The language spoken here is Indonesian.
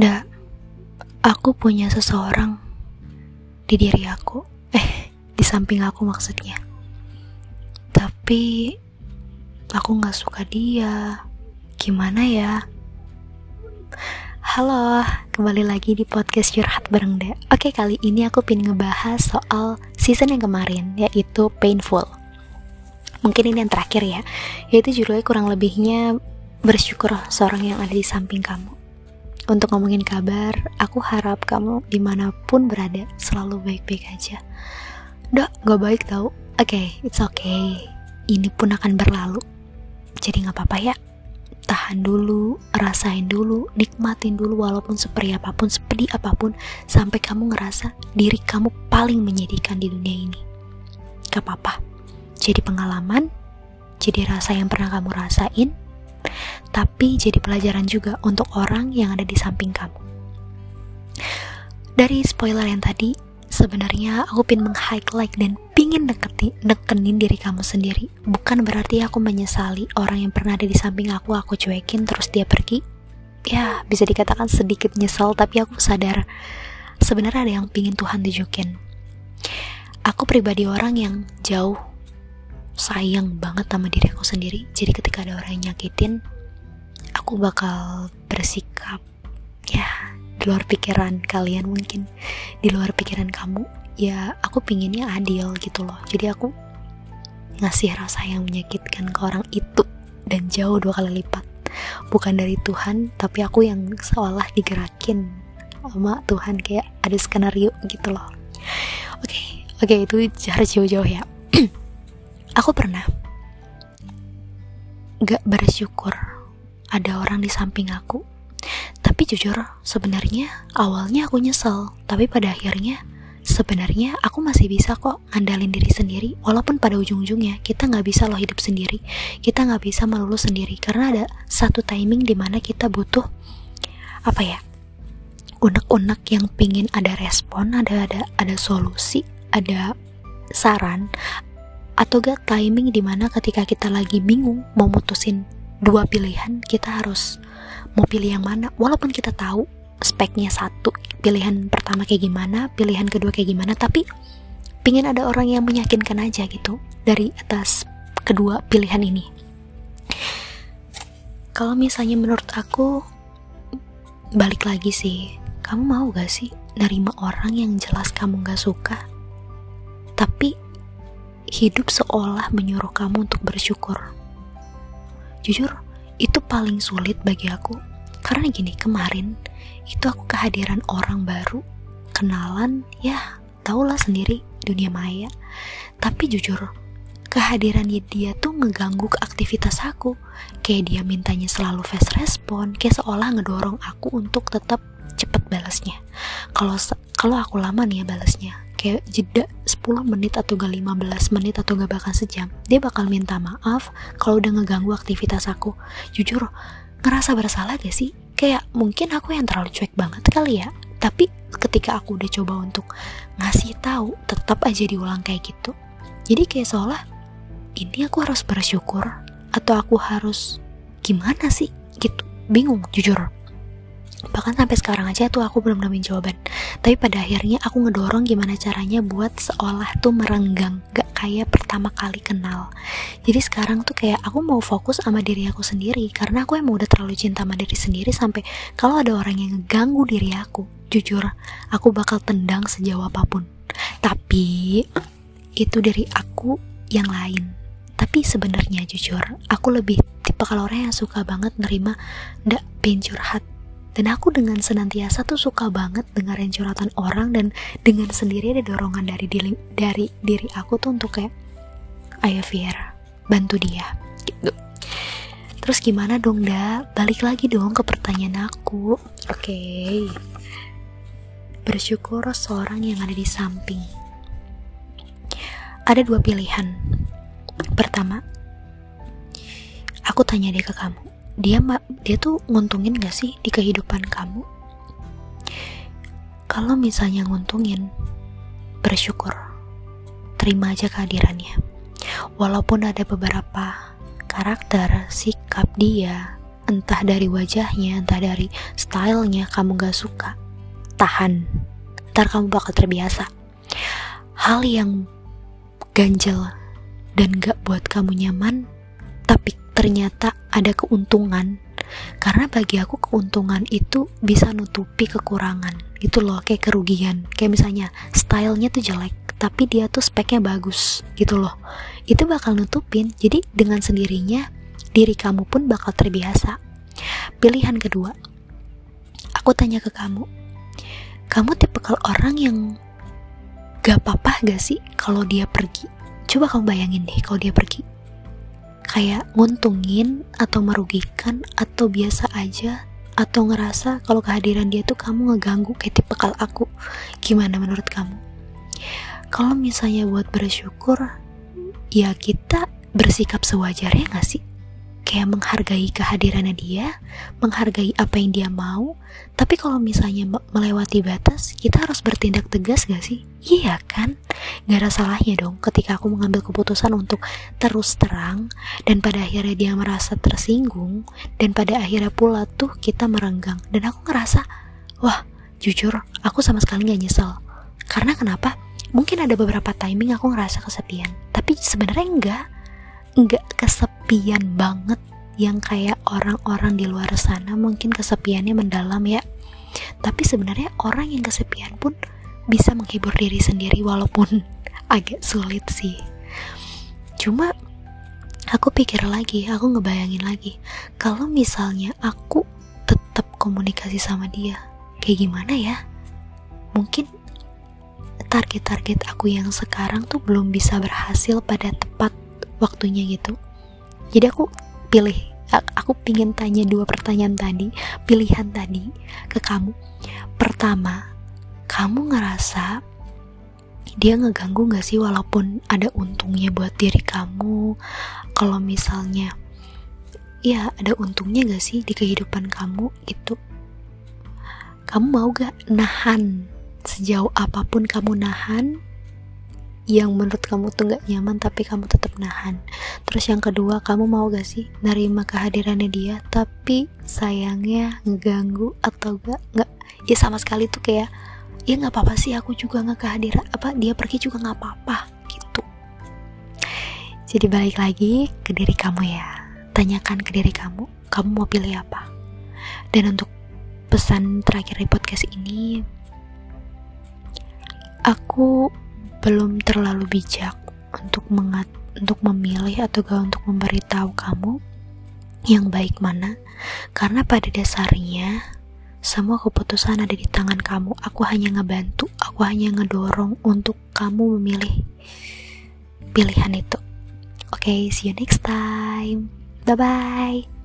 Nggak, aku punya seseorang di diri aku. Eh, di samping aku maksudnya. Tapi aku nggak suka dia. Gimana ya? Halo, kembali lagi di podcast curhat bareng Dek. Oke, kali ini aku pengen ngebahas soal season yang kemarin, yaitu Painful. Mungkin ini yang terakhir ya, yaitu judulnya kurang lebihnya bersyukur seorang yang ada di samping kamu. Untuk ngomongin kabar, aku harap kamu di mana pun berada selalu baik-baik aja. Udah, gak baik tau. Oke, okay, it's okay. Ini pun akan berlalu. Jadi gak apa-apa ya. Tahan dulu, rasain dulu, nikmatin dulu walaupun seperti apa pun, sepedih apa pun, sampai kamu ngerasa diri kamu paling menyedihkan di dunia ini. Gak apa-apa. Jadi pengalaman, jadi rasa yang pernah kamu rasain, tapi jadi pelajaran juga untuk orang yang ada di samping kamu. Dari spoiler yang tadi, sebenarnya aku pin meng-highlight dan pingin deketi, dekenin diri kamu sendiri. Bukan berarti aku menyesali orang yang pernah ada di samping aku, aku cuekin terus dia pergi. Ya, bisa dikatakan sedikit nyesel, tapi aku sadar sebenarnya ada yang pingin Tuhan tunjukin. Aku pribadi orang yang jauh sayang banget sama diri aku sendiri. Jadi ketika ada orang yang nyakitin, aku bakal bersikap ya di luar pikiran kalian mungkin. Di luar pikiran kamu ya aku pinginnya adil gitu loh. Jadi aku ngasih rasa yang menyakitkan ke orang itu dan jauh dua kali lipat. Bukan dari Tuhan tapi aku yang seolah digerakin sama Tuhan. Kayak ada skenario gitu loh. Oke okay, oke okay, itu harus jauh-jauh ya aku pernah. Gak bersyukur ada orang di samping aku. Tapi jujur, sebenarnya awalnya aku nyesel, tapi pada akhirnya sebenarnya aku masih bisa kok ngandalin diri sendiri. Walaupun pada ujung-ujungnya kita nggak bisa loh hidup sendiri. Kita nggak bisa melulu sendiri. Karena ada satu timing di mana kita butuh apa ya unek-unek yang pingin ada respon ada ada ada solusi ada saran atau gak timing di mana ketika kita lagi bingung mau mutusin dua pilihan kita harus mau pilih yang mana. Walaupun kita tahu speknya satu pilihan pertama kayak gimana pilihan kedua kayak gimana tapi pingin ada orang yang meyakinkan aja gitu dari atas kedua pilihan ini. Kalau misalnya menurut aku balik lagi sih kamu mau gak sih nerima orang yang jelas kamu gak suka? Tapi hidup seolah menyuruh kamu untuk bersyukur Jujur, itu paling sulit bagi aku. Karena gini, kemarin itu aku kehadiran orang baru, kenalan, ya tahulah sendiri dunia maya. Tapi jujur, kehadirannya dia tuh ngeganggu ke aktivitas aku. Kayak dia mintanya selalu fast respon, kayak seolah ngedorong aku untuk tetap cepet balasnya. Kalau kalau aku lama nih ya balasnya, kayak jeda 10 menit atau gak 15 menit atau gak bahkan sejam dia bakal minta maaf kalau udah ngeganggu aktivitas aku. Jujur ngerasa bersalah gak sih? Kayak mungkin aku yang terlalu cuek banget kali ya. Tapi ketika aku udah coba untuk ngasih tahu tetap aja diulang kayak gitu. Jadi kayak seolah ini aku harus bersyukur atau aku harus gimana sih? Gitu. Bingung jujur. Bahkan sampai sekarang aja tuh aku belum nemuin jawaban tapi pada akhirnya aku ngedorong gimana caranya buat seolah tuh merenggang gak kayak pertama kali kenal. Jadi sekarang tuh kayak aku mau fokus sama diri aku sendiri karena aku emang udah terlalu cinta sama diri sendiri sampai kalau ada orang yang ganggu diri aku jujur aku bakal tendang sejauh apa pun. Tapi itu dari aku yang lain. Tapi sebenarnya jujur aku lebih tipe kalau orang yang suka banget nerima ndak pengen curhat dan aku dengan senantiasa tuh suka banget dengerin curhatan orang dan dengan sendiri ada dorongan dari diri, dari diri aku tuh untuk kayak ayo Fir bantu dia gitu. Terus gimana dong da? Balik lagi dong ke pertanyaan aku. Oke. Okay. bersyukur seorang yang ada di samping. Ada dua pilihan. Pertama aku tanya deh ke kamu dia dia tuh nguntungin gak sih di kehidupan kamu kalau misalnya nguntungin bersyukur terima aja kehadirannya walaupun ada beberapa karakter, sikap dia, entah dari wajahnya, entah dari stylenya kamu gak suka, tahan. Ntar kamu bakal terbiasa. Hal yang ganjel dan gak buat kamu nyaman, tapi ternyata ada keuntungan. Karena bagi aku keuntungan itu bisa nutupi kekurangan. Itu loh kayak kerugian. Kayak misalnya stylenya tuh jelek, tapi dia tuh speknya bagus gitu loh. Itu bakal nutupin. Jadi dengan sendirinya diri kamu pun bakal terbiasa. Pilihan kedua, aku tanya ke kamu, kamu tipe kalau orang yang gak apa-apa gak sih kalau dia pergi? Coba kamu bayangin deh kalau dia pergi. Kayak nguntungin atau merugikan atau biasa aja atau ngerasa kalau kehadiran dia tuh kamu ngeganggu kayak tipe kal aku. Gimana menurut kamu? Kalau misalnya buat bersyukur, ya kita bersikap sewajarnya gak sih? Kayak menghargai kehadirannya dia, menghargai apa yang dia mau. Tapi kalau misalnya melewati batas, kita harus bertindak tegas gak sih? Iya kan? Gak ada salahnya dong ketika aku mengambil keputusan untuk terus terang dan pada akhirnya dia merasa tersinggung dan pada akhirnya pula tuh kita merenggang dan aku ngerasa, wah jujur aku sama sekali gak nyesel. Karena kenapa? Mungkin ada beberapa timing aku ngerasa kesepian, tapi sebenarnya enggak nggak kesepian banget yang kayak orang-orang di luar sana mungkin kesepiannya mendalam ya. Tapi sebenarnya orang yang kesepian pun bisa menghibur diri sendiri walaupun agak sulit sih. Cuma aku pikir lagi aku ngebayangin lagi kalau misalnya aku tetap komunikasi sama dia kayak gimana ya? Mungkin target-target aku yang sekarang tuh belum bisa berhasil pada tepat waktunya gitu. Jadi aku pilih aku pingin tanya dua pertanyaan tadi pilihan tadi ke kamu. Pertama kamu ngerasa dia ngeganggu gak sih walaupun ada untungnya buat diri kamu? Kalau misalnya ya ada untungnya gak sih di kehidupan kamu itu kamu mau gak nahan? Sejauh apa pun kamu nahan yang menurut kamu tuh gak nyaman tapi kamu tetap nahan. Terus yang kedua kamu mau gak sih nerima kehadirannya dia tapi sayangnya ngeganggu atau gak nggak? Ya sama sekali tuh kayak ya nggak apa-apa sih aku juga nggak kehadiran apa dia pergi juga nggak apa-apa gitu. Jadi balik lagi ke diri kamu ya. Tanyakan ke diri kamu kamu mau pilih apa? Dan untuk pesan terakhir di podcast ini aku belum terlalu bijak untuk mengat untuk memilih atau gak untuk memberitahu kamu yang baik mana. Karena pada dasarnya semua keputusan ada di tangan kamu. Aku hanya ngebantu aku hanya ngedorong untuk kamu memilih pilihan itu. Oke okay, see you next time. Bye bye